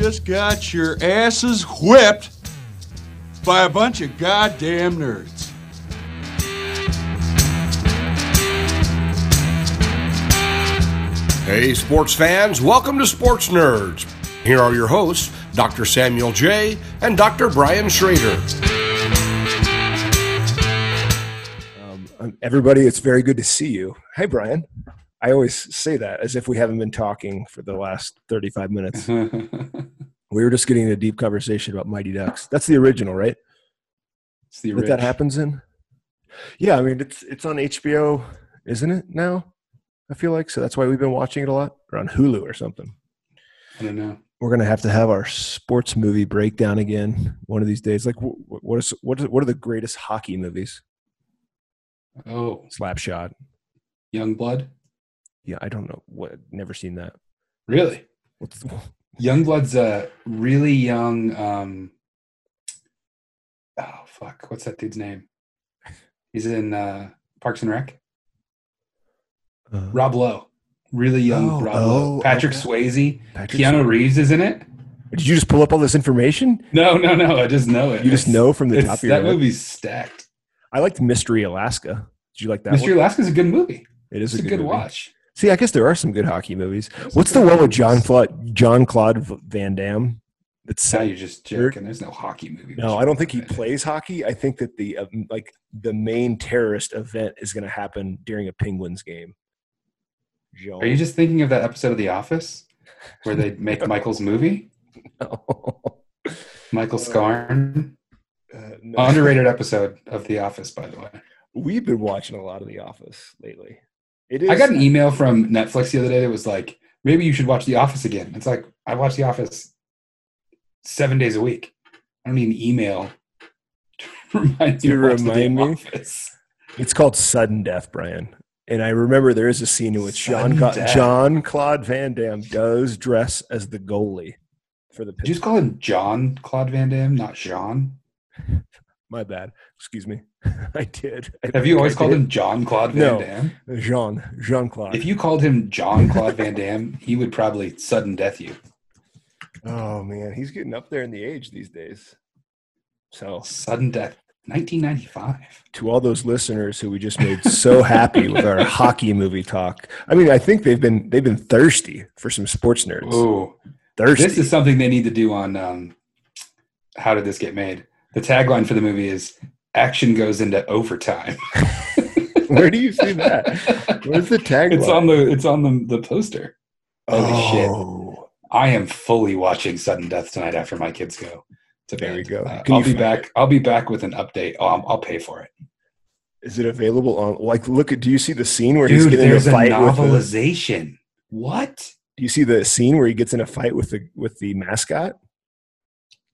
just got your asses whipped by a bunch of goddamn nerds. Hey, sports fans, welcome to Sports Nerds. Here are your hosts, Dr. Samuel J. and Dr. Brian Schrader. Um, everybody, it's very good to see you. Hey, Brian. I always say that as if we haven't been talking for the last 35 minutes. we were just getting a deep conversation about Mighty Ducks. That's the original, right? It's the What that happens in? Yeah, I mean it's it's on HBO, isn't it now? I feel like so that's why we've been watching it a lot, or on Hulu or something. I don't know. We're gonna have to have our sports movie breakdown again one of these days. Like, wh- wh- what is what is what are the greatest hockey movies? Oh, Slapshot. Young Blood. Yeah, I don't know. What? Never seen that. Really? What's Young Blood's a really young. um Oh fuck! What's that dude's name? He's in uh Parks and Rec. uh, Rob Lowe. Really young Oh, Rob oh, Patrick okay. Swayze. Patrick Keanu Swayze. Reeves is in it. Did you just pull up all this information? No, no, no. I just know it. You just know from the top of your that head. movie's stacked. I liked Mystery Alaska. Did you like that? Mystery Alaska is a good movie. It is It's a good, movie. watch. See, I guess there are some good hockey movies. There's What's the one with John movies. Claude John Claude Van Damme? That's Now you're just joking. There's no hockey movie. no, I don't think he plays hockey. I think that the uh, like the main terrorist event is going to happen during a Penguins game. Jean- Are you just thinking of that episode of The Office where they make Michael's movie? No. Michael Scarn. Uh, no. Underrated episode of The Office, by the way. We've been watching a lot of The Office lately. It is. I got an email from Netflix the other day that was like, maybe you should watch The Office again. It's like, I watch The Office seven days a week. I don't need an email to remind To me to watch The remind me? Office. It's called Sudden Death, Brian. And I remember there is a scene in which John Sudden Death. John Claude Van Damme does dress as the goalie for the Did you just call him John Claude Van Damme, not Jean? My bad. Excuse me. I did. I Have you always I called did. him John Claude Van No. Damme? Jean Jean Claude? If you called him John Claude Van Damme, he would probably sudden death you. oh man, he's getting up there in the age these days. So Sudden death. 1995. to all those listeners who we just made so happy with our hockey movie talk, I mean, I think they've been they've been thirsty for some sports nerds. Oh, thirsty. this is something they need to do on um, How Did This Get Made? The tagline for the movie is Action Goes into Overtime. Where do you see that? Where's the tagline? It's on the it's on the, the poster. Holy shit. oh, I am fully watching Sudden Death tonight after my kids go to There bed. we go. Uh, I'll you be back. I'll be back with an update. Oh, I'll, I'll pay for it. Is it available on? Like, look at. Do you see the scene where he's Dude, getting in a there's a fight with? The, novelization. What? do you see the scene where he gets in a fight with the with the mascot?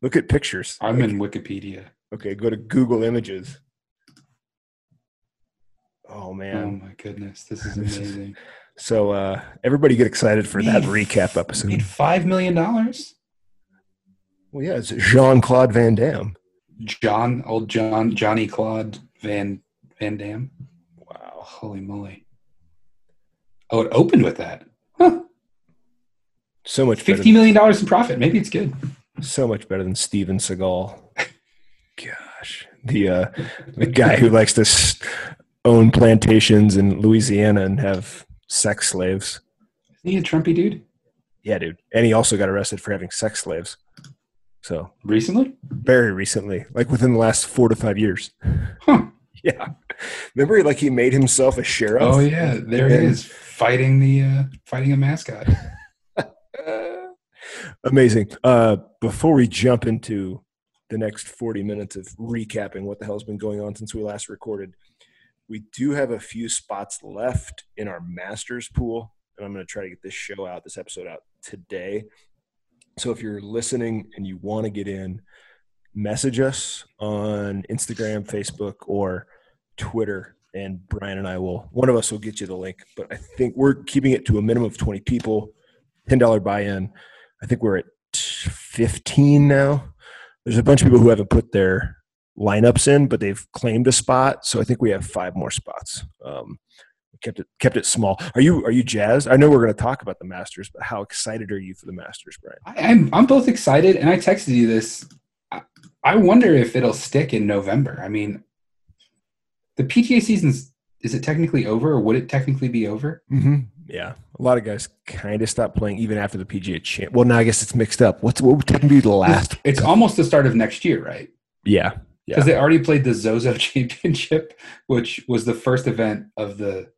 Look at pictures. I'm Like, in Wikipedia. Okay, go to Google Images. Oh man. Oh my goodness, this is amazing. So uh, everybody get excited for that Made- recap episode. Made five million dollars. Well, yeah, it's Jean Claude Van Damme. John, old John, Johnny Claude Van Van Dam. Wow. Holy moly! Oh, it opened with that. Huh. So much. Fifty million dollars in profit. Maybe it's good. So much better than Steven Seagal. Gosh, the uh, the guy who likes to own plantations in Louisiana and have sex slaves. Isn't he a Trumpy dude? Yeah, dude, and he also got arrested for having sex slaves. So Recently? very recently, like within the last four to five years. Huh. Yeah, remember, like he made himself a sheriff. Oh yeah, there he is fighting the uh, fighting a mascot. Amazing. Uh, before we jump into the next 40 minutes of recapping what the hell's been going on since we last recorded, we do have a few spots left in our Masters pool, and I'm going to try to get this show out, this episode out today. So if you're listening and you want to get in, message us on Instagram, Facebook, or Twitter, and Brian and I will, one of us will get you the link. But I think we're keeping it to a minimum of 20 people, $10 buy in. I think we're at 15 now. There's a bunch of people who haven't put their lineups in, but they've claimed a spot. So I think we have five more spots. Um, kept it kept it small. Are you are you jazzed? I know we're going to talk about the Masters, but how excited are you for the Masters, Brian? I, I'm I'm both excited, and I texted you this. I, I wonder if it'll stick in November. I mean, the PGA season's is it technically over, or would it technically be over? Mm-hmm. Yeah, a lot of guys kind of stopped playing even after the PGA champ. Well, now I guess it's mixed up. What's what would be the last? It's almost the start of next year, right? Yeah, yeah. Because they already played the Zozo Championship, which was the first event of the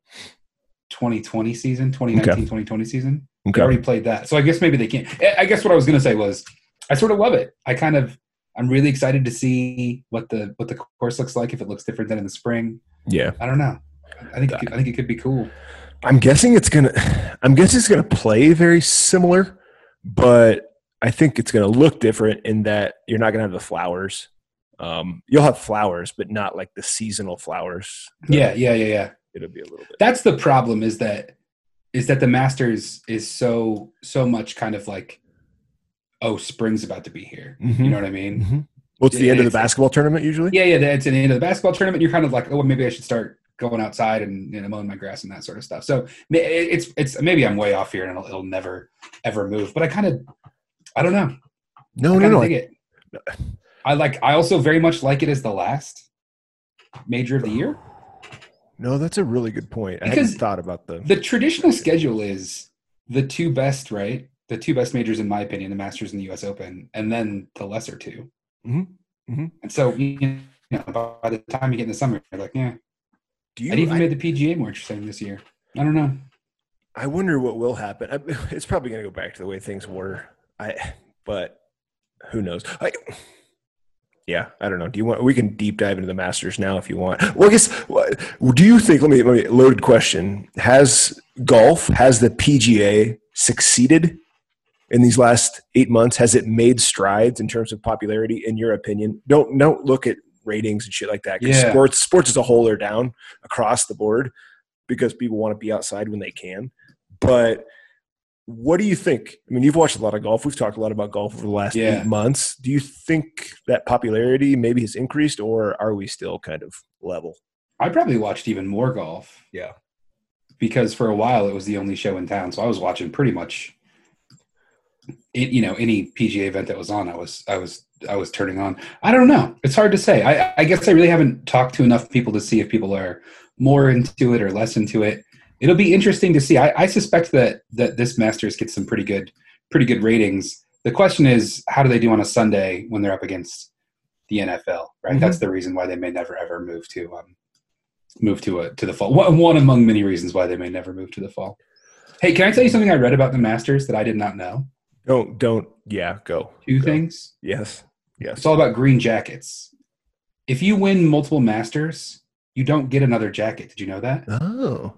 2020 season, 2019 Okay. 2020 season. They Okay. already played that. So I guess maybe they can't. I- I guess what I was going to say was I sort of love it. I kind of, I'm really excited to see what the what the course looks like if it looks different than in the spring. Yeah, I don't know. I think it could, I think it could be cool. I'm guessing it's gonna. I'm guessing it's gonna play very similar, but I think it's gonna look different in that you're not gonna have the flowers. Um, you'll have flowers, but not like the seasonal flowers. Yeah, yeah, yeah, yeah. it'll be a little bit. That's the problem. Is that is that the Masters is so so much kind of like, oh, spring's about to be here. Mhm. You know what I mean? Mhm. Well, it's the end of the basketball tournament usually. Yeah, yeah. It's the end of the basketball tournament. You're kind of like, oh, well, maybe I should start going outside and you know mowing my grass and that sort of stuff. So it's it's maybe I'm way off here and it'll, it'll never ever move. But I kind of I don't know. No, I no, no. dig it. I like. I also very much like it as the last major of the year. No, that's a really good point. I Because- hadn't thought about the. The traditional schedule is the two best, right? The two best majors, in my opinion, the Masters and the U.S. Open, and then the lesser 2 Mhm, mhm. And so, you know, by the time you get in the summer, you're like, yeah, Do you? it even I, made the PGA more interesting this year. I don't know. I wonder what will happen. I, it's probably going to go back to the way things were. I, but who knows? I, yeah, I don't know. Do you want? We can deep dive into the Masters now if you want. Well, I guess. Do you think? Let me. Let me. Loaded question. Has golf? Has the PGA succeeded in these last eight months? Has it made strides in terms of popularity? In your opinion? Don't don't look at ratings and shit like that. Yeah. Sports sports as a whole are down across the board because people want to be outside when they can. But what do you think? I mean, you've watched a lot of golf. We've talked a lot about golf over the last Yeah. eight months. Do you think that popularity maybe has increased, or are we still kind of level? I probably watched even more golf Yeah. because for a while it was the only show in town. So I was watching pretty much, it, you know, any PGA event that was on. I was, I was, I was turning on. I don't know. It's hard to say. I, I guess I really haven't talked to enough people to see if people are more into it or less into it. It'll be interesting to see. I, I suspect that that this Masters gets some pretty good, pretty good ratings. The question is, how do they do on a Sunday when they're up against the NFL? Right. Mhm. That's the reason why they may never ever move to um, move to a to the fall. One, one among many reasons why they may never move to the fall. Hey, can I tell you something I read about the Masters that I did not know? Don't don't. Yeah, go. Two Go. things. Yes. Yes. It's all about green jackets. If you win multiple Masters, you don't get another jacket. Did you know that? Oh.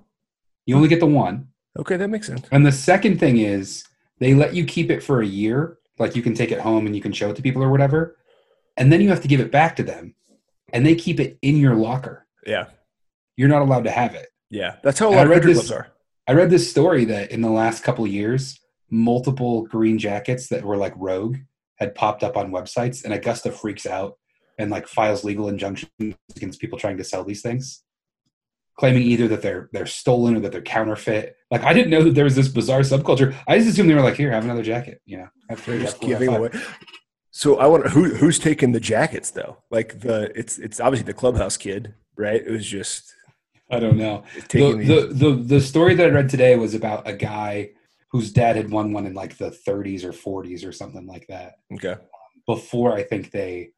You only get the one. Okay, that makes sense. And the second thing is they let you keep it for a year. Like you can take it home and you can show it to people or whatever. And then you have to give it back to them. And they keep it in your locker. Yeah. You're not allowed to have it. Yeah. That's how a lot I read country this- are. I read this story that in the last couple of years, multiple green jackets that were like rogue had popped up on websites, and Augusta freaks out and like files legal injunctions against people trying to sell these things, claiming either that they're they're stolen or that they're counterfeit. Like I didn't know that there was this bizarre subculture. I just assumed they were like, here, have another jacket. You know, have three, just giving away. So I want who who's taking the jackets though? Like the it's it's obviously the clubhouse kid, right? It was just I don't know. The, the, the the story that I read today was about a guy whose dad had won one in like the 30s or 40s or something like that. okay. before I think they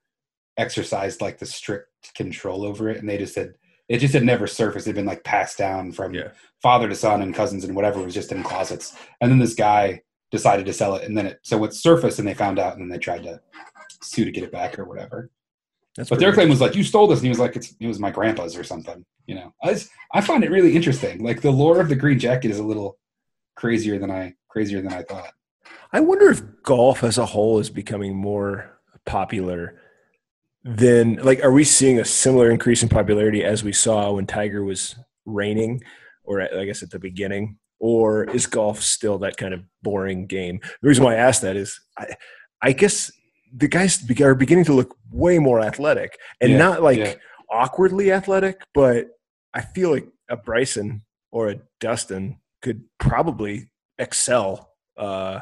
exercised like the strict control over it, and they just said it just had never surfaced. It'd been like passed down from Yeah. father to son and cousins and whatever it was just in closets. And then this guy decided to sell it, and then it so it surfaced, and they found out, and then they tried to sue to get it back or whatever. That's But their claim was like, "You stole this," and he was like, "It's it was my grandpa's or something." You know, I just, I find it really interesting. Like the lore of the green jacket is a little crazier than I crazier than I thought. I wonder if golf as a whole is becoming more popular than like are we seeing a similar increase in popularity as we saw when Tiger was reigning or at- I guess at the beginning or is golf still that kind of boring game? The reason why I ask that is I I guess the guys are beginning to look way more athletic and Yeah, not like yeah. awkwardly athletic, but I feel like a Bryson or a Dustin could probably excel uh,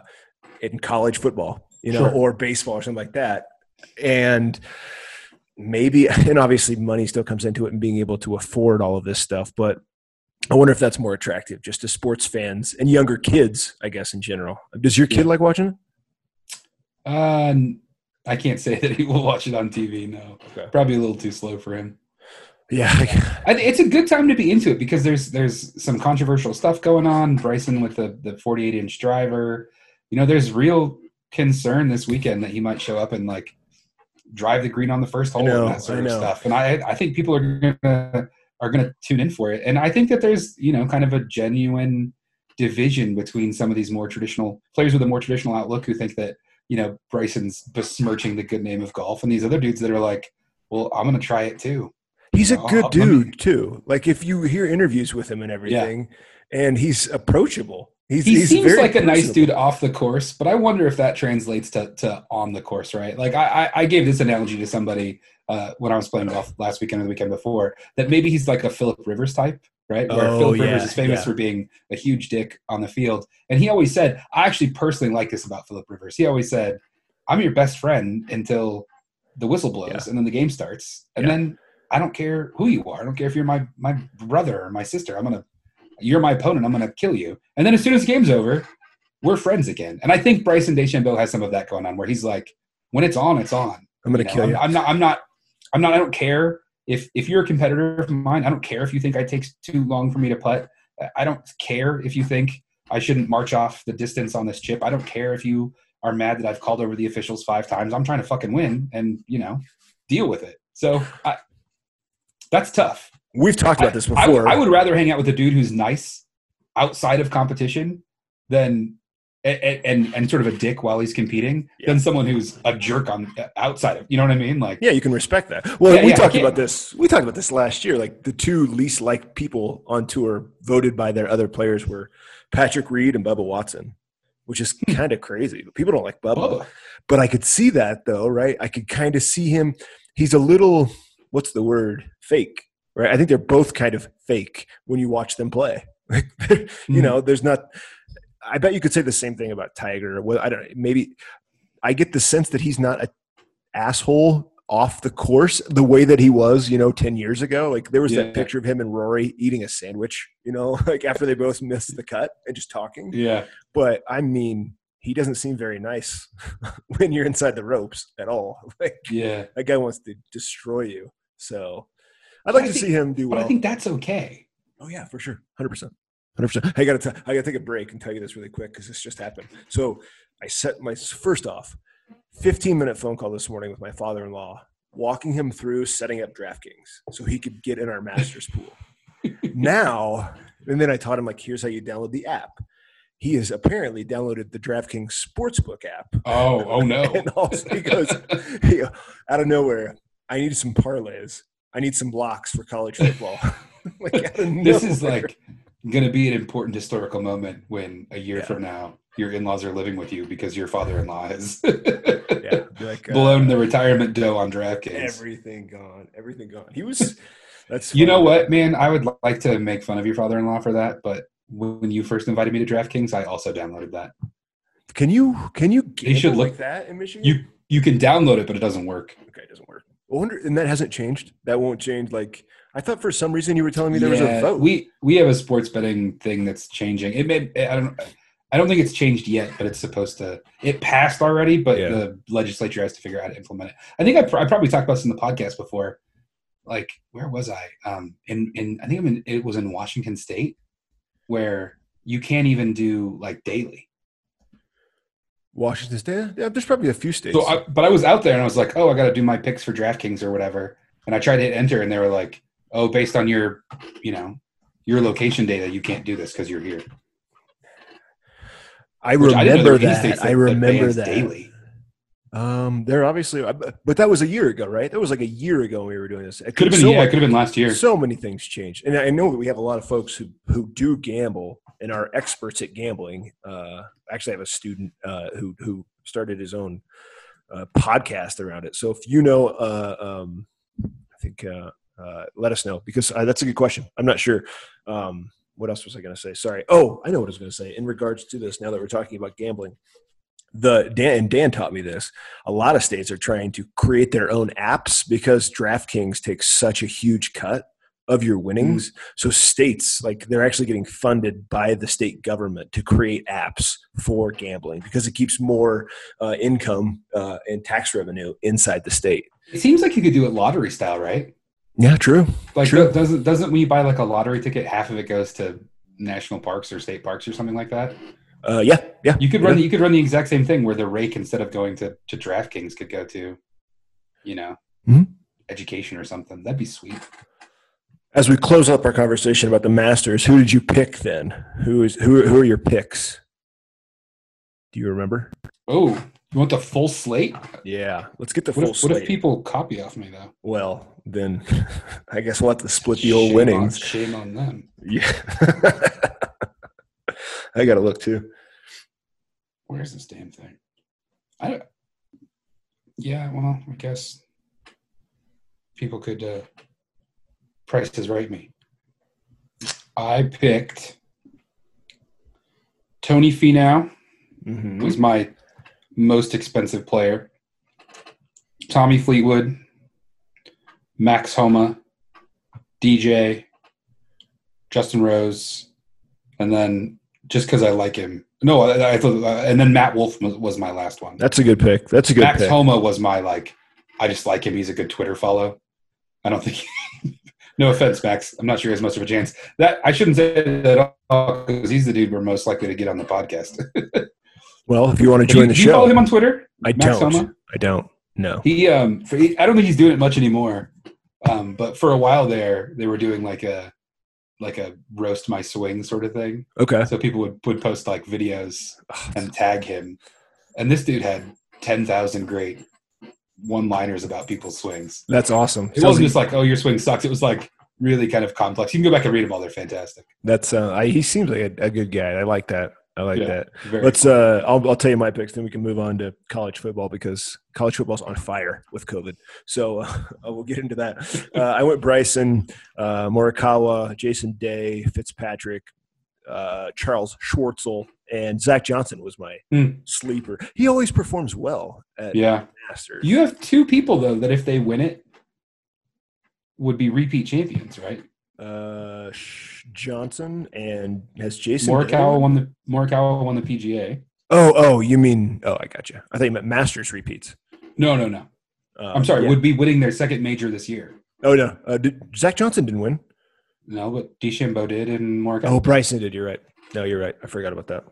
in college football, you know, Sure. or baseball or something like that. And maybe, and obviously money still comes into it and being able to afford all of this stuff. But I wonder if that's more attractive just to sports fans and younger kids, I guess, in general. Does your kid Yeah. like watching it? Uh, I can't say that he will watch it on TV. No, Okay. probably a little too slow for him. Yeah. It's a good time to be into it because there's there's some controversial stuff going on. Bryson with the the 48 inch driver, you know, there's real concern this weekend that he might show up and like drive the green on the first hole know, and that sort I of know. stuff. And I I think people are gonna are gonna tune in for it. And I think that there's you know kind of a genuine division between some of these more traditional players with a more traditional outlook who think that you know Bryson's besmirching the good name of golf, and these other dudes that are like, well, I'm gonna try it too. He's a good me- dude too. Like if you hear interviews with him and everything, and he's approachable. He's, he he's seems like a nice dude off the course, but I wonder if that translates to, to on the course, right? Like I, I, I gave this analogy to somebody uh, when I was playing golf last weekend or the weekend before that maybe he's like a Philip Rivers type, right? Where Oh, Philip yeah, Rivers is famous yeah. for being a huge dick on the field, and he always said, I actually personally like this about Philip Rivers. He always said, "I'm your best friend until the whistle blows Yeah. and then the game starts, and Yeah. then I don't care who you are. I don't care if you're my my brother or my sister. I'm gonna." You're my opponent. I'm going to kill you. And then as soon as the game's over, we're friends again. And I think Bryson DeChambeau has some of that going on, where he's like, when it's on, it's on. I'm gonna You know, kill I'm, you. I'm not. I'm not. I'm not. I don't care if if you're a competitor of mine. I don't care if you think I takes too long for me to putt. I don't care if you think I shouldn't march off the distance on this chip. I don't care if you are mad that I've called over the officials five times. I'm trying to fucking win and you know deal with it. So I, that's tough. We've talked about this I before. I would rather hang out with a dude who's nice outside of competition than and and, and sort of a dick while he's competing Yeah. than someone who's a jerk on outside of. You know what I mean? Like yeah, you can respect that. Well, Yeah, we yeah, talked about this. We talked about this last year. Like the two least liked people on tour voted by their other players were Patrick Reed and Bubba Watson, which is hmm. kind of crazy. People don't like Bubba, Bubba. but I could see that though, right? I could kind of see him. He's a little, what's the word? Fake, right? I think they're both kind of fake when you watch them play. Like, you hmm. know, there's not. I bet you could say the same thing about Tiger. Well, I don't. Maybe I get the sense that he's not a asshole off the course the way that he was, you know, ten years ago. Like there was Yeah. that picture of him and Rory eating a sandwich, you know, like after they both missed the cut and just talking. yeah. But I mean, he doesn't seem very nice when you're inside the ropes at all. Like Yeah. that guy wants to destroy you. So I'd like to think- see him do well. I think that's okay. Oh yeah, for sure, hundred percent, hundred percent. I got to, I got to take a break and tell you this really quick because this just happened. So I set my first off, fifteen minute phone call this morning with my father in law, walking him through setting up DraftKings so he could get in our Masters pool. now, and then I taught him like, here's how you download the app. He has apparently downloaded the DraftKings Sportsbook app Oh, oh no. and also he goes he, out of nowhere. I need some parlays. I need some blocks for college football. like this is like going to be an important historical moment when a year Yeah. from now your in-laws are living with you because your father-in-law has yeah, like uh, blown the retirement dough on DraftKings. everything gone, everything gone. He was. That's You know what, man? I would like to make fun of your father-in-law for that, but when you first invited me to DraftKings, I also downloaded that. Can you can you You should look- like that in Michigan? You you can download it, but it doesn't work. okay? It doesn't work. I wonder, and that hasn't changed. That won't change. Like I thought for some reason you were telling me there was a vote. We we have a sports betting thing that's changing. It may I don't I don't think it's changed yet, but it's supposed to. It passed already, but Yeah. the legislature has to figure out how to implement it. I think I, pr- I probably talked about this in the podcast before. Like where was I? Um, in in I think I'm in, it was in Washington State, where you can't even do like daily. Washington State. Yeah, there's probably a few states. So, I, but I was out there and I was like, oh, I got to do my picks for DraftKings or whatever. And I tried to hit enter, and they were like, oh, based on your, you know, your location data, you can't do this because you're here. I Which I remember there were any that. I that- that remember bans that. daily. Um, they're obviously, but that was a year ago, right? That was like a year ago when we were doing this. It Could have been, so yeah, much- it could have been last year. So many things changed, and I know that we have a lot of folks who who do gamble and are experts at gambling. Uh, actually, I have a student uh, who who started his own uh, podcast around it. So if you know, uh, um, I think uh, uh, let us know because uh, that's a good question. I'm not sure. Um, what else was I going to say? Sorry. Oh, I know what I was going to say in regards to this. Now that we're talking about gambling, the Dan and Dan taught me this. A lot of states are trying to create their own apps because DraftKings takes such a huge cut of your winnings. So states like they're actually getting funded by the state government to create apps for gambling because it keeps more uh, income uh, and tax revenue inside the state. It seems like you could do it lottery style, right? Yeah, true. Like True. doesn't doesn't you buy like a lottery ticket, half of it goes to national parks or state parks or something like that. Uh, yeah, yeah. You could run you could run the exact same thing where the rake instead of going to to DraftKings could go to, you know, Mhm. education or something. That'd be sweet. As we close up our conversation about the Masters, who did you pick then? Who is who? Who are your picks? Do you remember? Oh, you want the full slate? Yeah, let's get the What full if, what if people copy off me though? well, then I guess we'll have to split the old Shame winnings. On, shame on them. Yeah, I got to look too. Where's this damn thing? I don't. Yeah, well, I guess people could uh, price is right me. I picked Tony Finau Mhm. was my most expensive player. Tommy Fleetwood, Max Homa, DJ, Justin Rose, and then just because I like him. No, I, I thought, uh, and then Matt Wolff was, was my last one. That's a good pick. That's a good Max pick. Homa was my like. I just like him. He's a good Twitter follow. I don't think. no offense, Max. I'm not sure he has much of a chance. That I shouldn't say that at all because he's the dude we're most likely to get on the podcast. Well, if you want to do you, join the do you follow show, him on Twitter? I Max don't. Homa? I don't. No. He um for, he, I don't think he's doing it much anymore. Um, but for a while there, they were doing like a like a roast my swing sort of thing. Okay. So people would would post like videos and tag him, and this dude had ten thousand great one liners about people's swings. That's awesome. It wasn't just like oh your swing sucks. It was like really kind of complex. You can go back and read them all. They're fantastic. that's uh, I, he seems like a, a good guy. I like that. I like Yeah. that. Let's. Uh, I'll, I'll tell you my picks, then we can move on to college football because college football's on fire with COVID. So uh, we'll get into that. Uh, I went Bryson, uh, Morikawa, Jason Day, Fitzpatrick, uh, Charles Schwartzel, and Zach Johnson was my Hmm. sleeper. He always performs well at yeah. Masters. You have two people though that if they win it would be repeat champions, right? uh, Sh- Johnson and has Jason Morikawa won? won the Morikawa won the PGA. Oh, oh, you mean? Oh, I got you. I thought you meant Masters repeats. No, no, no. Um, I'm sorry. yeah. Would be winning their second major this year. oh no, uh, did, Zach Johnson didn't win. No, but DeChambeau did and Morikawa. Oh, Bryson did. You're right. No, you're right. I forgot about that.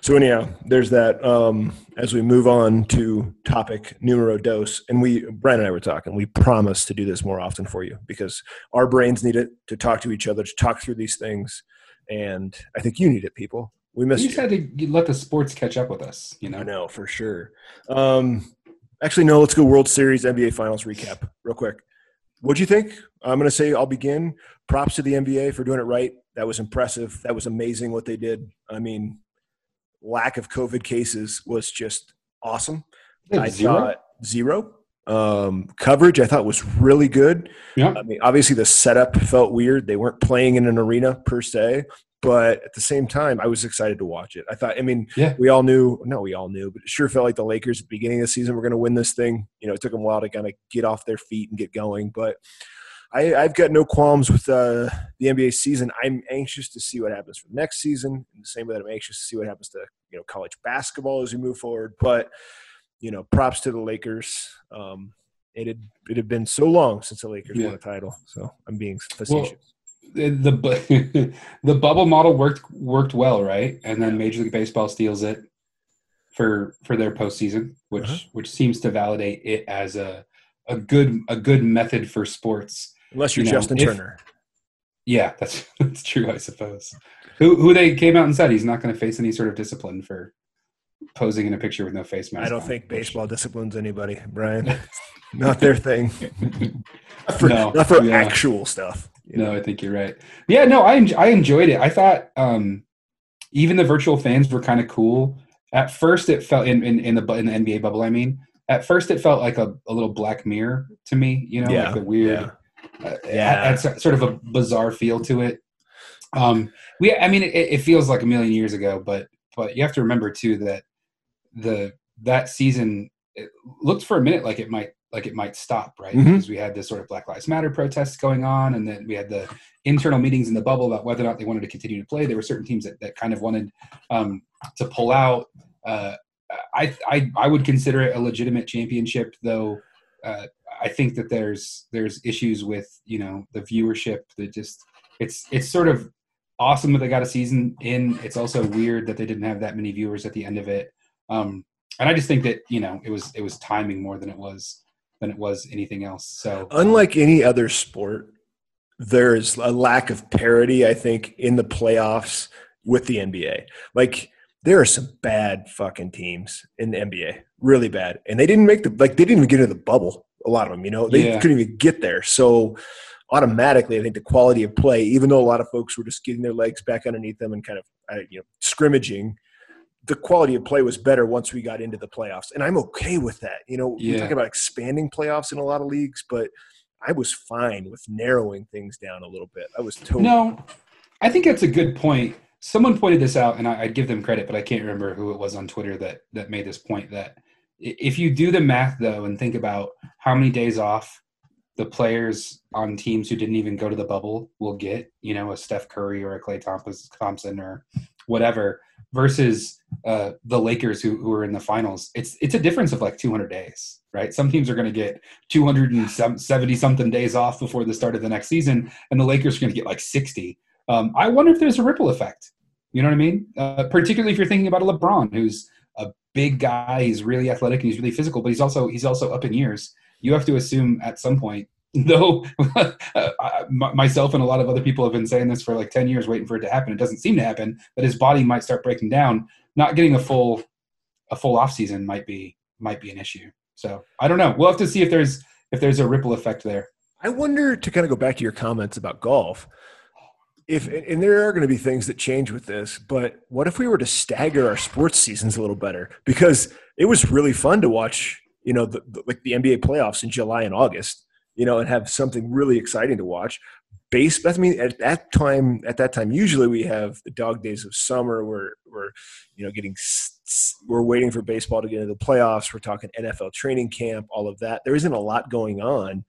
So anyhow, there's that. Um, as we move on to topic numero dos, and we, Brian and I were talking. We promise to do this more often for you because our brains need it to talk to each other, to talk through these things, and I think you need it, people. We miss We you. just had to let the sports catch up with us. You know. I know. know for sure. Um, actually, no. Let's go World Series NBA Finals recap real quick. What'd you think? I'm going to say I'll begin. Props to the NBA for doing it right. That was impressive. That was amazing what they did. I mean, lack of COVID cases was just awesome. I zero? thought zero. Um, coverage I thought was really good. Yeah. I mean, obviously the setup felt weird. They weren't playing in an arena per se, but at the same time, I was excited to watch it. I thought, I mean, Yeah. we all knew, no, we all knew, but it sure felt like the Lakers at the beginning of the season were going to win this thing. You know, it took them a while to kind of get off their feet and get going, but I, I've got no qualms with uh, the NBA season. I'm anxious to see what happens for next season. In the same way that I'm anxious to see what happens to you know college basketball as we move forward. But you know, props to the Lakers. Um, it had it had been so long since the Lakers Yeah. won a title, so I'm being facetious. The the, the bubble model worked worked well, right? And then Major League Baseball steals it for for their postseason, which Uh-huh. which seems to validate it as a a good a good method for sports. Unless you're you know, Justin if- Turner. Yeah, that's that's true, I suppose. Who who they came out and said he's not going to face any sort of discipline for posing in a picture with no face mask. I don't on, think which- baseball disciplines anybody, Brian. not their thing. not for, No, not for yeah. actual stuff. You know? No, I think you're right. Yeah, no, I I enjoyed it. I thought um, even the virtual fans were kind of cool. At first, it felt in, in in the in the NBA bubble. I mean, at first it felt like a, a little Black Mirror to me. You know, Yeah, like a weird, yeah. uh, Yeah. had, had sort of a bizarre feel to it. Um, we, I mean, it, it feels like a million years ago, but but you have to remember too that the that season it looked for a minute like it might like it might stop, right? Mhm. Because we had this sort of Black Lives Matter protests going on, and then we had the internal meetings in the bubble about whether or not they wanted to continue to play. There were certain teams that, that kind of wanted um, to pull out. Uh, I, I I would consider it a legitimate championship, though. Uh, I think that there's there's issues with you know the viewership that just it's it's sort of awesome that they got a season in. It's also weird that they didn't have that many viewers at the end of it. Um, and I just think that you know it was it was timing more than it was than it was anything else. So Unlike any other sport, there's a lack of parity, I think, in the playoffs with the NBA. Like there are some bad fucking teams in the NBA, really bad, and they didn't make the like they didn't even get into the bubble. A lot of them, you know, they Yeah. couldn't even get there. So automatically, I think the quality of play, even though a lot of folks were just getting their legs back underneath them and kind of you know scrimmaging. The quality of play was better once we got into the playoffs, and I'm okay with that. You know, we Yeah. talk about expanding playoffs in a lot of leagues, but I was fine with narrowing things down a little bit. I was totally No, I think that's a good point. Someone pointed this out, and I, I'd give them credit, but I can't remember who it was on Twitter that that made this point. That if you do the math though, and think about how many days off the players on teams who didn't even go to the bubble will get, you know, a Steph Curry or a Klay Thompson or whatever, versus uh, the Lakers who, who are in the finals, it's it's a difference of like 200 days, right? Some teams are going to get 270 something days off before the start of the next season, and the Lakers are going to get like 60. Um, I wonder if there's a ripple effect. You know what I mean? Uh, particularly if you're thinking about a LeBron, who's a big guy, he's really athletic and he's really physical, but he's also he's also up in years. You have to assume at some point, though I- myself and a lot of other people have been saying this for like 10 years, waiting for it to happen. It doesn't seem to happen, that his body might start breaking down. Not getting a full a full off season might be might be an issue. So I don't know. We'll have to see if there's if there's a ripple effect there. I wonder to kind of go back to your comments about golf. If and there are going to be things that change with this, but what if we were to stagger our sports seasons a little better? Because it was really fun to watch, you know, the, the, like the NBA playoffs in July and August, you know, and have something really exciting to watch. Base, I mean, at that time, at that time, usually we have the dog days of summer. Where we're, you know, getting, we're waiting for baseball to get into the playoffs. We're talking NFL training camp, all of that. There isn't a lot going on.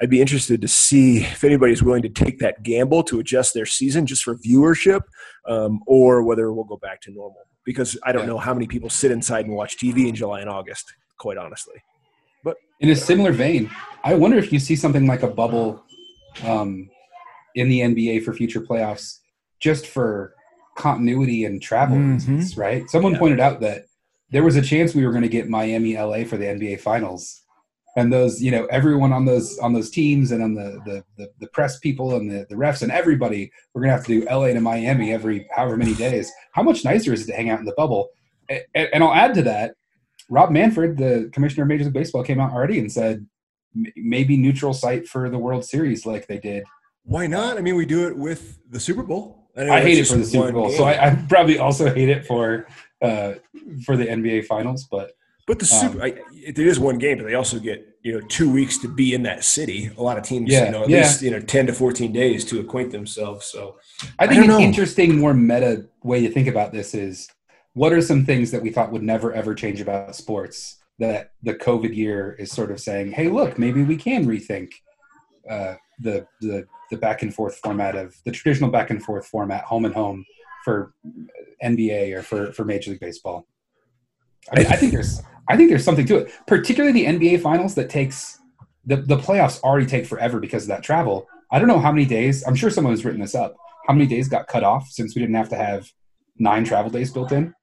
I'd be interested to see if anybody's willing to take that gamble to adjust their season just for viewership, um, or whether we'll go back to normal. Because I don't Yeah. know how many people sit inside and watch TV in July and August. Quite honestly, But in a similar vein, I wonder if you see something like a bubble um, in the NBA for future playoffs, just for continuity and travel Mhm. reasons, right? Someone Yeah. pointed out that there was a chance we were going to get Miami, LA for the NBA Finals, and those, you know, everyone on those on those teams and on the the, the, the press people and the, the refs and everybody, we're going to have to do LA to Miami every however many days. How much nicer is it to hang out in the bubble? And, and I'll add to that, Rob Manfred, the commissioner of Major League Baseball, came out already and said maybe neutral site for the World Series like they did. why not? I mean, we do it with the Super Bowl. know I hate it for the Super Bowl, game. so I, I probably also hate it for uh, for the NBA Finals. But But the Super, Um, I, it is one game, but they also get you know two weeks to be in that city. A lot of teams, Yeah, you know, at yeah. least you know ten to fourteen days to acquaint themselves. So I I think don't an know. interesting, more meta way to think about this is what are some things that we thought would never ever change about sports that the COVID year is sort of saying, hey, look, maybe we can rethink uh, the the the back and forth format of the traditional back and forth format, home and home for NBA or for for Major League Baseball. I mean, I think there's I think there's something to it, particularly the NBA Finals that takes the the playoffs already take forever because of that travel. I don't know how many days. I'm sure someone has written this up. How many days got cut off since we didn't have to have nine travel days built in?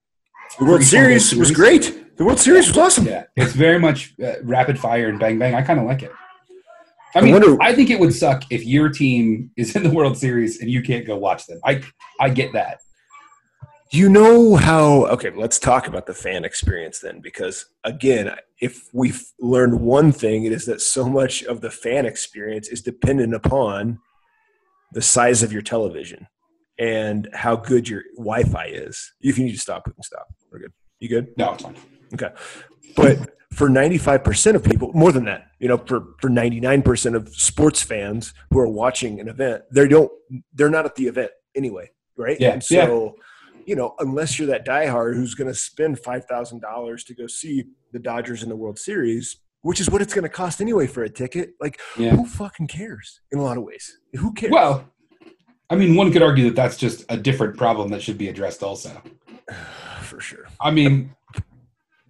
The World Pretty Series was Series. great. The World Series was awesome. Yeah, it's very much uh, rapid fire and bang bang. I kind of like it. I I mean, wonder- I think it would suck if your team is in the World Series and you can't go watch them. I I get that. You know how? Okay, let's talk about the fan experience then, because again, if we've learned one thing, it is that so much of the fan experience is dependent upon the size of your television and how good your Wi-Fi is. If you need to stop, we can stop. We're good. You good? No, it's fine. Okay. But for 95% of people, more than that, you know, for, for 99% of sports fans who are watching an event, they don't, they're not at the event. anyway, right? Yeah, And so, you know, unless you're that diehard who's going to spend five thousand dollars to go see the Dodgers in the World Series, which is what it's going to cost anyway for a ticket, like Yeah. who fucking cares? In a lot of ways, who cares? Well, I mean, one could argue that that's just a different problem that should be addressed also. for sure. I mean,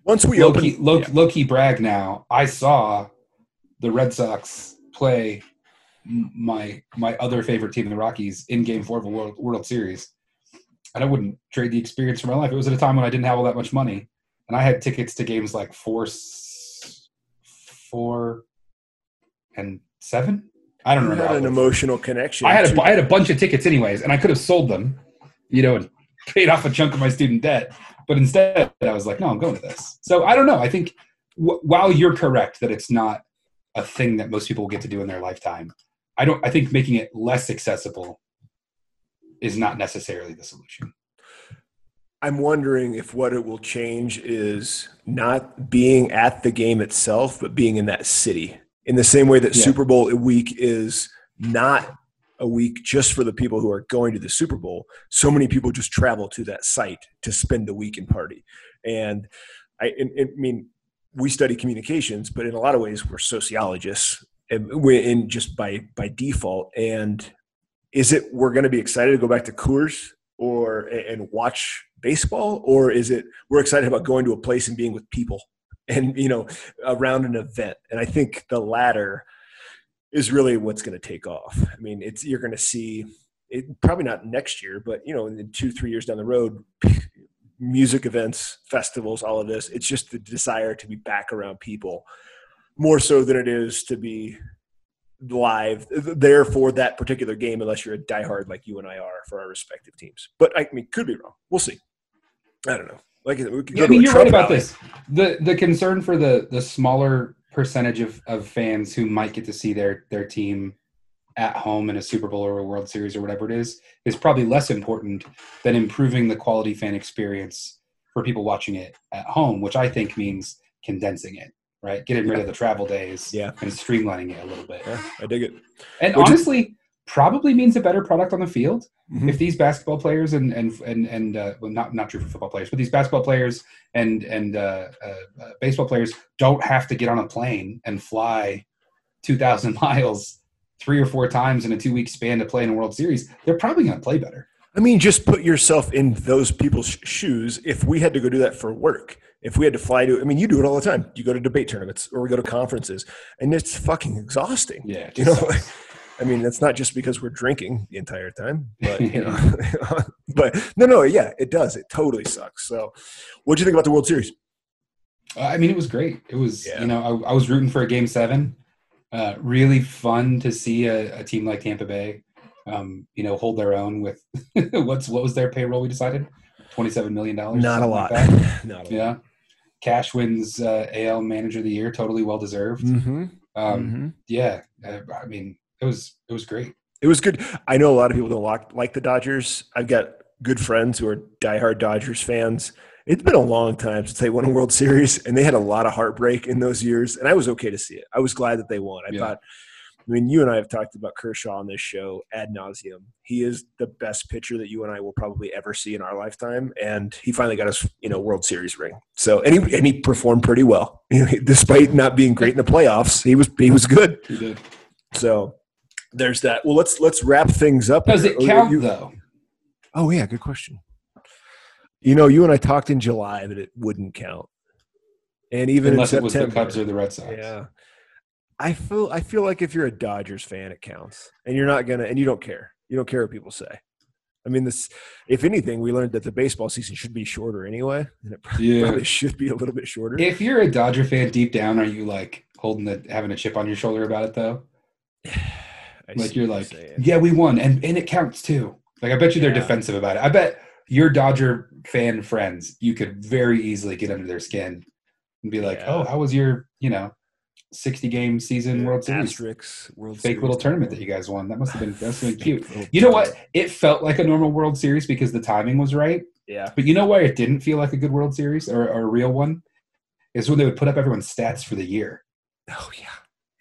Once we low open, key, low, yeah. brag now. I saw the Red Sox play my my other favorite team, the Rockies, in Game Four of a World, World Series, and I wouldn't trade the experience for my life. It was at a time when I didn't have all that much money, and I had tickets to games like four, four, and seven. I don't you remember. had an emotional connection. I had a, I had a bunch of tickets anyways, and I could have sold them, you know, and paid off a chunk of my student debt. But instead, I was like, no, I'm going to this. So I don't know. I think w- while you're correct that it's not a thing that most people get to do in their lifetime, I don't. I think making it less accessible is not necessarily the solution. I'm wondering if what it will change is not being at the game itself, but being in that city. In the same way that Yeah. Super Bowl week is not a week just for the people who are going to the Super Bowl. So many people just travel to that site to spend the week and party. And I, and- and, I mean, we study communications, but in a lot of ways, we're sociologists, and in just by by default. And is it we're going to be excited to go back to Coors or and watch baseball, or is it we're excited about going to a place and being with people and you know around an event? And I think the latter is really what's going to take off. I mean, it's you're going to see it probably not next year, but you know, in two three years down the road. Music events, festivals, all of this. It's just the desire to be back around people more so than it is to be live there for that particular game, unless you're a diehard like you and I are for our respective teams. But I mean, could be wrong. We'll see. I don't know. Like we could Yeah, I mean, you're Trump right about rally. this. The the concern for the the smaller percentage of, of fans who might get to see their their team at home in a Super Bowl or a World Series or whatever it is is probably less important than improving the quality fan experience for people watching it at home, which I think means condensing it, right? Getting rid of the travel days Yeah. and streamlining it a little bit. Yeah, I dig it. And Would you- honestly, probably means a better product on the field Mhm. if these basketball players and and and and uh, well, not not true for football players, but these basketball players and and uh, uh, uh, baseball players don't have to get on a plane and fly two thousand miles three or four times in a two week span to play in a World Series, they're probably going to play better. I mean, just put yourself in those people's sh- shoes. If we had to go do that for work, if we had to fly to, I mean, you do it all the time. You go to debate tournaments or we go to conferences, and it's fucking exhausting. Yeah, You know. I mean, that's not just because we're drinking the entire time, but you know, but no, no, yeah, it does. It totally sucks. So, what do you think about the World Series? Uh, I mean, it was great. It was, Yeah. you know, I, I was rooting for a game seven. Uh, really fun to see a, a team like Tampa Bay, um, you know, hold their own with what's what was their payroll? We decided twenty-seven million dollars. Not a lot. Like. Not a lot. yeah, Cash wins uh, AL Manager of the Year, totally well deserved. Mm-hmm. Um, Yeah, uh, I mean, it was it was great. It was good. I know a lot of people don't like, like the Dodgers. I've got good friends who are diehard Dodgers fans. It's been a long time since they won a World Series, and they had a lot of heartbreak in those years. And I was okay to see it. I was glad that they won. I Yeah. thought, I mean, you and I have talked about Kershaw on this show ad nauseum. He is the best pitcher that you and I will probably ever see in our lifetime, and he finally got his you know World Series ring. So and he and he performed pretty well, despite not being great in the playoffs. He was he was good. He did. So there's that. Well, let's let's wrap things up. Does here. it Oh, count you- though? Oh yeah, good question. You know, you and I talked in July that it wouldn't count, and even Unless in it was the Cubs or the Red Sox. yeah. I feel I feel like if you're a Dodgers fan, it counts, and you're not gonna, and you don't care. You don't care what people say. I mean, this. If anything, we learned that the baseball season should be shorter anyway, and it probably Yeah. should be a little bit shorter. If you're a Dodger fan deep down, are you like holding the having a chip on your shoulder about it though? I Like you're like, yeah, we won, and and it counts too. Like I bet you they're defensive about it. I bet your Dodger fan friends, you could very easily get under their skin and be like, Yeah. oh, how was your, you know, sixty game season World Series Asterisks, World fake Series little tournament that you guys won? That must have been that must have been cute. You know what? It felt like a normal World Series because the timing was right. Yeah. But you know why it didn't feel like a good World Series or, or a real one? Is when they would put up everyone's stats for the year. Oh yeah.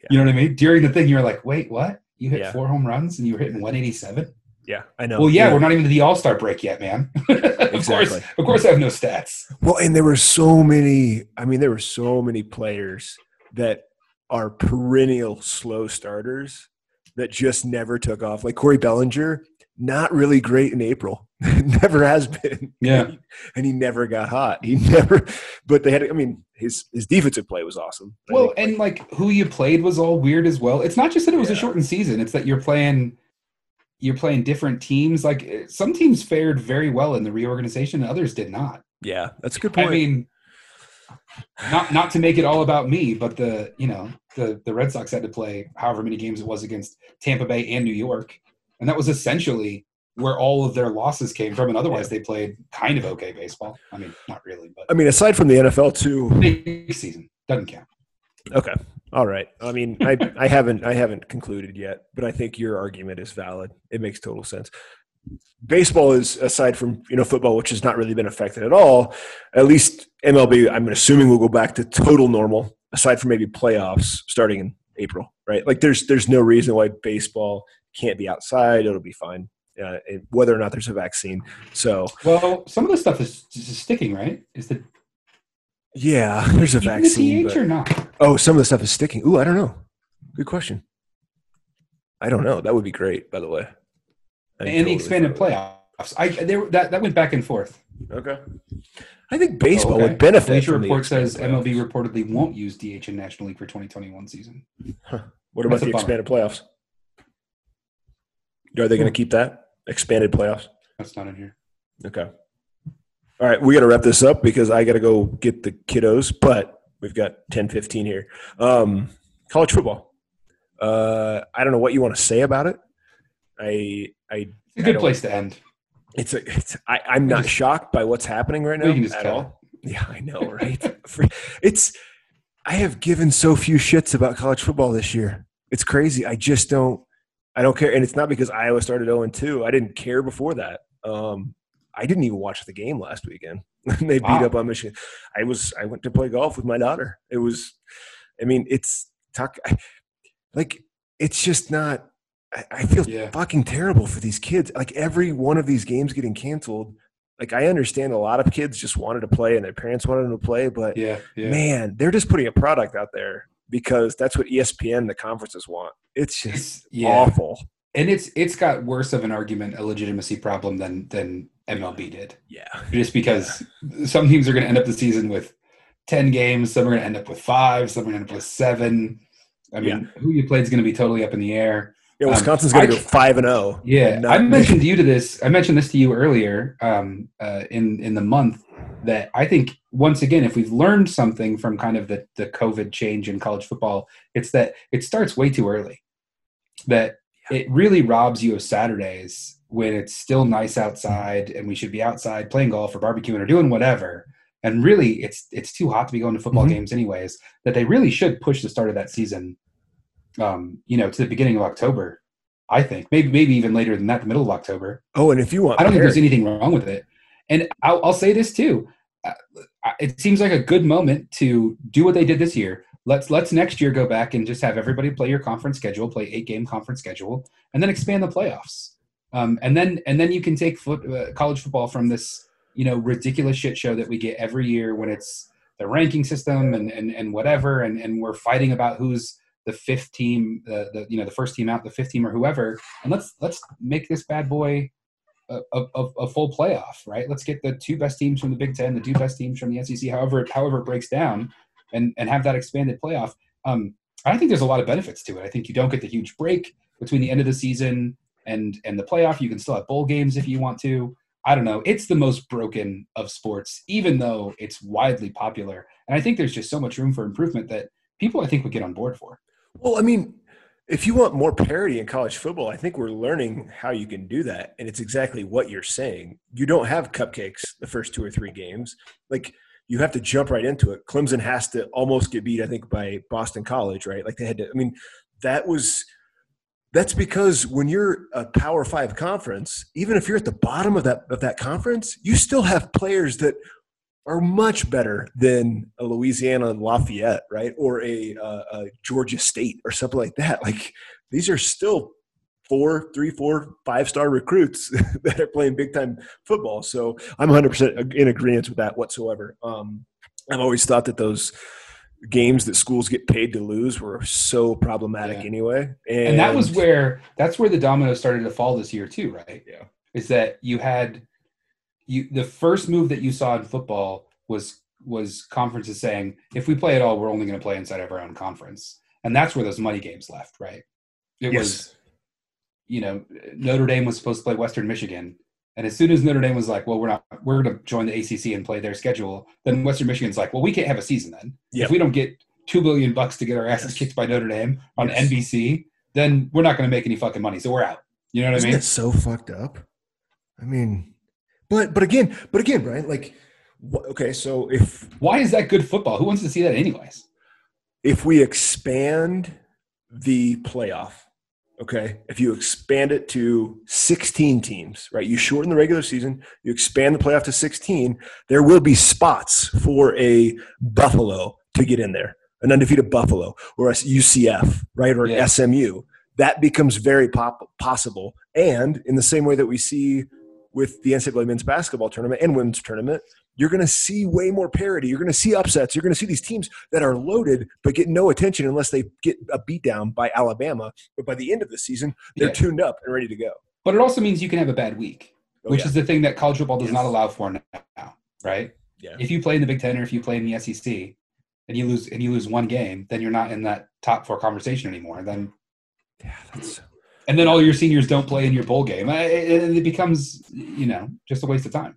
You know what I mean? During the thing, you're like, wait, what? You hit Yeah. four home runs and you were hitting 187? Yeah, I know. Well, yeah, we're not even to the All Star break yet, man. of Exactly. course, of course, I have no stats. Well, and there were so many. I mean, there were so many players that are perennial slow starters that just never took off. Like Corey Bellinger, not really great in April. never has been. Yeah. And he, and he never got hot. He never. But they had. I mean, his his defensive play was awesome. Well, and like who you played was all weird as well. It's not just that it was a shortened season; it's that you're playing you're playing different teams. Like eh, some teams fared very well in the reorganization, and others did not. yeah, that's a good point. I mean, not not to make it all about me, but the you know the the Red Sox had to play however many games it was against Tampa Bay and New York, and that was essentially where all of their losses came from. And otherwise, they played kind of okay baseball. I mean, not really, but I mean, aside from the NFL too. big season doesn't count. Okay. All right. I mean, I I haven't I haven't concluded yet, but I think your argument is valid. It makes total sense. Baseball is aside from you know football, which has not really been affected at all. At least MLB, I'm assuming will go back to total normal, aside from maybe playoffs starting in April, right? Like there's there's no reason why baseball can't be outside. It'll be fine, uh, whether or not there's a vaccine. So Well, some of the stuff is just sticking, right? Is the yeah, there's a vaccine. the DH but- or not? Oh, some of the stuff is sticking. Ooh, I don't know. Good question. I don't know. That would be great, by the way. I And the expanded playoffs. I there that that went back and forth. Okay. I think baseball Oh, okay. would benefit. Bleacher Report says expanded MLB playoffs. reportedly won't use DH in National League for 2021 season. What about That's the expanded playoffs? Are they going to keep that expanded playoffs? That's not in here. Okay. All right, we got to wrap this up because I got to go get the kiddos, but we've got 10, 15 here. Um, college football. Uh, I don't know what you want to say about it. I, I, It's a I good don't- place to end. it's a, it's, I, I'm not just- shocked by what's happening right now at all. Yeah, I know, right? It's, I have given so few shits about college football this year. It's crazy. I just don't, I don't care. And it's not because Iowa started 0 2. I didn't care before that. Um, I didn't even watch the game last weekend. they beat up on Michigan. I was, I went to play golf with my daughter. It was, I mean, it's talk, like, it's just not, I, I feel Yeah. fucking terrible for these kids. Like every one of these games getting canceled. Like I understand a lot of kids just wanted to play and their parents wanted them to play, but Yeah, yeah. man, they're just putting a product out there because that's what ESPN, the conferences want. It's just yeah. awful. And it's it's got worse of an argument, a legitimacy problem than than MLB did. Yeah. Just because some teams are going to end up the season with 10 games, some are going to end up with 5, some are going to end up with 7. I mean, who you played is going to be totally up in the air. Yeah, Um, Wisconsin's going to go five and zero. Yeah, and I mentioned you to this. I mentioned this to you earlier um, uh, in in the month that I think once again, if we've learned something from kind of the the COVID change in college football, it's that it starts way too early. That it really robs you of Saturdays when it's still nice outside and we should be outside playing golf or barbecuing or doing whatever. And really, it's it's too hot to be going to football Mhm. games anyways. That they really should push the start of that season, um, you know, to the beginning of October. I think maybe maybe even later than that, the middle of October. Oh, and if you want, I don't think there's anything wrong with it. And I'll, I'll say this too: uh, it seems like a good moment to do what they did this year. Let's let's next year go back and just have everybody play your conference schedule, play eight game conference schedule, and then expand the playoffs. Um, and then and then you can take foot, uh, college football from this you know ridiculous shit show that we get every year when it's the ranking system and and, and whatever, and, and we're fighting about who's the fifth team, the, the you know the first team out, the fifth team or whoever, and let's let's make this bad boy a, a, full playoff, right? Let's get the two best teams from the Big Ten, the two best teams from the SEC, however however it breaks down, and and have that expanded playoff. Um, I think there's a lot of benefits to it. I think you don't get the huge break between the end of the season and and the playoff. You can still have bowl games if you want to. I don't know. It's the most broken of sports, even though it's widely popular. And I think there's just so much room for improvement that people I think would get on board for. Well, I mean, if you want more parity in college football, I think we're learning how you can do that. And it's exactly what you're saying. You don't have cupcakes the first two or three games. Like, you have to jump right into it. Clemson has to almost get beat, I think, by Boston College, right? Like, they had to, I mean, that was, that's because when you're a Power Five conference, even if you're at the bottom of that, of that conference, you still have players that are much better than a Louisiana Lafayette, right, or a, uh, a Georgia State or something like that. Like these are still four, three, four, five star recruits that are playing big time football. So I'm 100% in agreement with that whatsoever. Um, I've always thought that those games that schools get paid to lose were so problematic Yeah. anyway. And, and that was where that's where the dominoes started to fall this year too, right? Yeah. Is that you had you the first move that you saw in football was was conferences saying if we play at all, we're only going to play inside of our own conference, and that's where those money games left, right? It was yes. you know Notre Dame was supposed to play Western Michigan, and as soon as Notre Dame was like, well, we're not we're going to join the ACC and play their schedule, then Western Michigan's like, well, we can't have a season then Yep. if we don't get two billion bucks to get our asses Yes. kicked by Notre Dame on Yes. NBC, then we're not going to make any fucking money, so we're out. You know what Isn't I mean? it's so fucked up? I mean, but but again, but again, Brian, like, okay, so if Why is that good football? Who wants to see that anyways? if we expand the playoff, okay, if you expand it to 16 teams, right, you shorten the regular season, you expand the playoff to 16, there will be spots for a Buffalo to get in there, an undefeated Buffalo or a UCF, right, or an Yeah. SMU. That becomes very pop- possible. And in the same way that we see with the NCAA men's basketball tournament and women's tournament, you're going to see way more parity. You're going to see upsets. You're going to see these teams that are loaded but get no attention unless they get a beatdown by Alabama. But by the end of the season, they're Yeah. tuned up and ready to go. But it also means you can have a bad week, Oh, which yeah. is the thing that college football does Yes. not allow for now, right? Yeah. If you play in the Big Ten or if you play in the SEC and you lose and you lose one game, then you're not in that top four conversation anymore. Then yeah, that's and then all your seniors don't play in your bowl game. and It, becomes you know just a waste of time.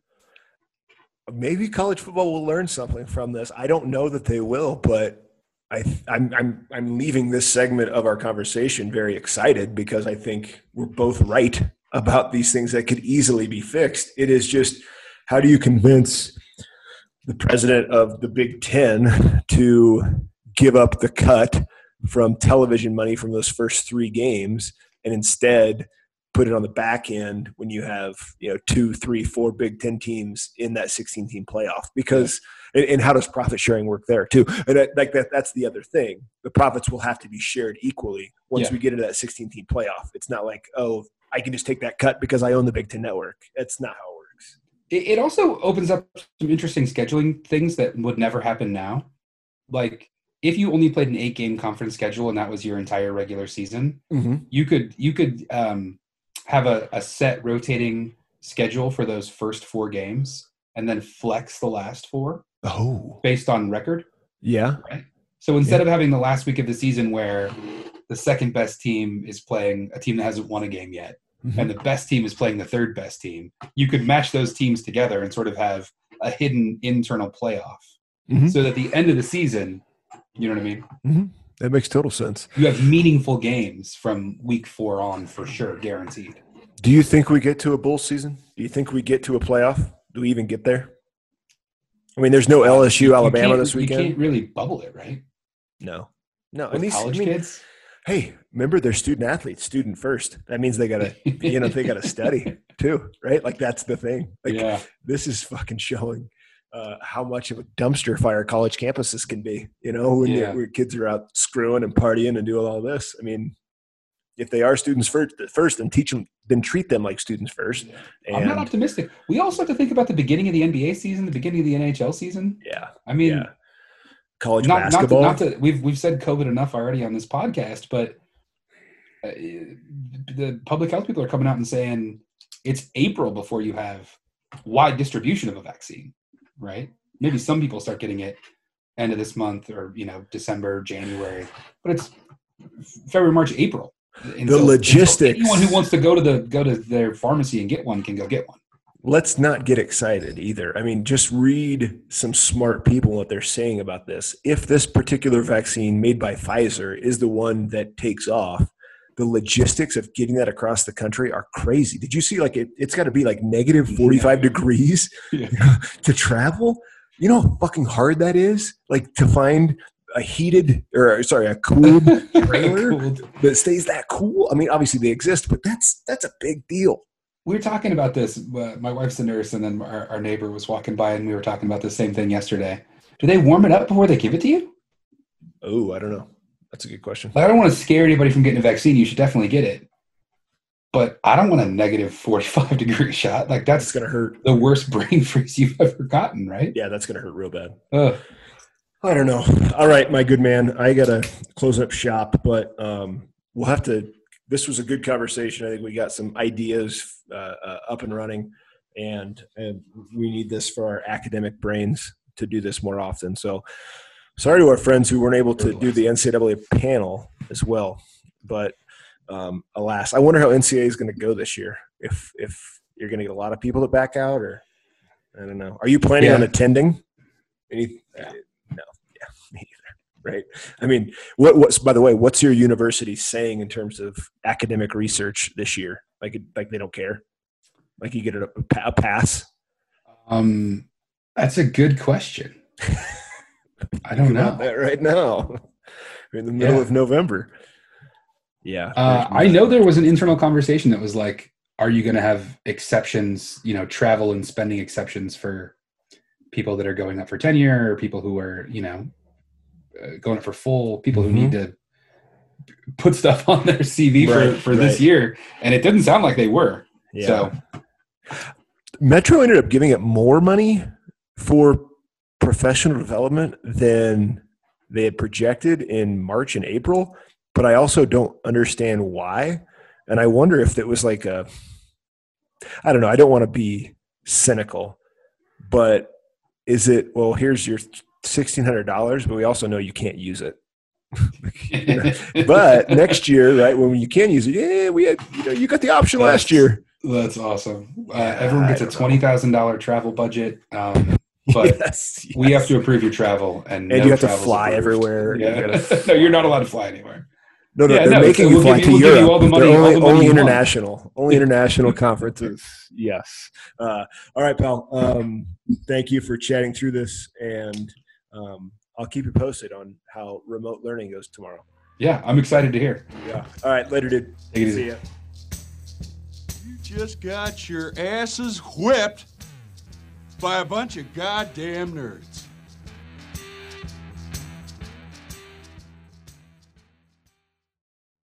maybe college football will learn something from this. I don't know that they will, but I, I'm, I'm, I'm leaving this segment of our conversation very excited because I think we're both right about these things that could easily be fixed. It is just how do you convince the president of the Big Ten to give up the cut from television money from those first three games and instead put it on the back end when you have you know two three four big ten teams in that 16 team playoff because and, and how does profit sharing work there too? And that, like that that's the other thing. The profits will have to be shared equally once Yeah. we get into that 16 team playoff. It's not like oh i can just take that cut because i own the big ten network. That's not how it works. It, it also opens up some interesting scheduling things that would never happen now. Like if you only played an eight game conference schedule and that was your entire regular season, mm-hmm. you could you could um, have a, a set rotating schedule for those first four games and then flex the last four oh based on record. yeah So instead of having the last week of the season where the second best team is playing a team that hasn't won a game yet, Mhm. and the best team is playing the third best team, you could match those teams together and sort of have a hidden internal playoff. Mhm. So that at the end of the season, you know what I mean? Mm-hmm. that makes total sense You have meaningful games from week four on for sure, guaranteed. do you think we get to a bull season do you think we get to a playoff do we even get there i mean there's no lsu You alabama can't- this You weekend can't really bubble it, right? no no With and these, I mean, kids. hey, remember they're student athletes, student first. That means they gotta, you know, they gotta study too, right? Like that's the thing. Like yeah. this is fucking showing uh, how much of a dumpster fire college campuses can be. You know, when, Yeah. kids are out screwing and partying and doing all this. I mean, if they are students first, first, then teach them, then treat them like students first. And I'm not optimistic. We also have to think about the beginning of the NBA season, the beginning of the NHL season. yeah, I mean, yeah. College not, not, to, basketball. not to we've we've said COVID enough already on this podcast, but uh, the public health people are coming out and saying it's April before you have wide distribution of a vaccine, right? Maybe some people start getting it end of this month or you know December, January, but it's February, March, April. And The so- and so logistics. anyone who wants to go to the go to their pharmacy and get one can go get one. let's not get excited either. I mean, just read some smart people what they're saying about this. If this particular vaccine made by Pfizer is the one that takes off, the logistics of getting that across the country are crazy. Did you see like it, it's got to be like negative 45 degrees Yeah. to travel? You know how fucking hard that is? Like to find a heated or sorry, a cooled trailer that stays that cool. I mean, obviously they exist, but that's that's a big deal. We were talking about this. Uh, my wife's a nurse, and then our, our neighbor was walking by, and we were talking about the same thing yesterday. Do they warm it up before they give it to you? Oh, I don't know. That's a good question. Like, I don't want to scare anybody from getting a vaccine. You should definitely get it. but I don't want a negative 45 degree shot. Like That's that's gonna hurt. the worst brain freeze you've ever gotten, right? Yeah, that's gonna hurt real bad. Ugh. I don't know. All right, my good man. I gotta close up shop, but um, we'll have to. This was a good conversation. I think we got some ideas uh, uh, up and running, and and we need this for our academic brains to do this more often. So, sorry to our friends who weren't able to do the NCAA panel as well, but um, alas, I wonder how NCAA is going to go this year. If if you're going to get a lot of people to back out, or I don't know. Are you planning Yeah. on attending? Any? Yeah. No. Yeah. Me either. Right. I mean, what, what's by the way, what's your university saying in terms of academic research this year? Like, like they don't care. Like you get a, a pass. Um, that's a good question. I don't about know. that right now. We're in the middle Yeah. of November. Yeah. Uh, I know there was an internal conversation that was like, are you going to have exceptions, you know, travel and spending exceptions for people that are going up for tenure or people who are, you know, uh, going up for full, people Mhm. who need to put stuff on their CV Right, for, for this year. And it didn't sound like they were. Yeah. So, Metro ended up giving it more money for professional development than they had projected in March and April, but I also don't understand why. And I wonder if it was like a I don't know, I don't want to be cynical, but is it well, here's your $1600, but we also know you can't use it. But next year, right, when you can use it, yeah, we had you know, you got the option last year. That's awesome. Uh, everyone gets a twenty thousand dollar travel budget, um, but yes, we have to approve your travel, and and no you have to fly approved. everywhere. You gotta- no, you're not allowed to fly anywhere. No, no, Yeah, they're no, making so you we'll fly give to we'll Europe. all the money- they're only, the only international, only international conferences. Yes. Uh, all right, pal. Um, thank you for chatting through this, and um, I'll keep you posted on how remote learning goes tomorrow. Yeah, I'm excited to hear. Yeah. All right, later, dude. Take it easy. See ya. You just got your asses whipped by a bunch of goddamn nerds.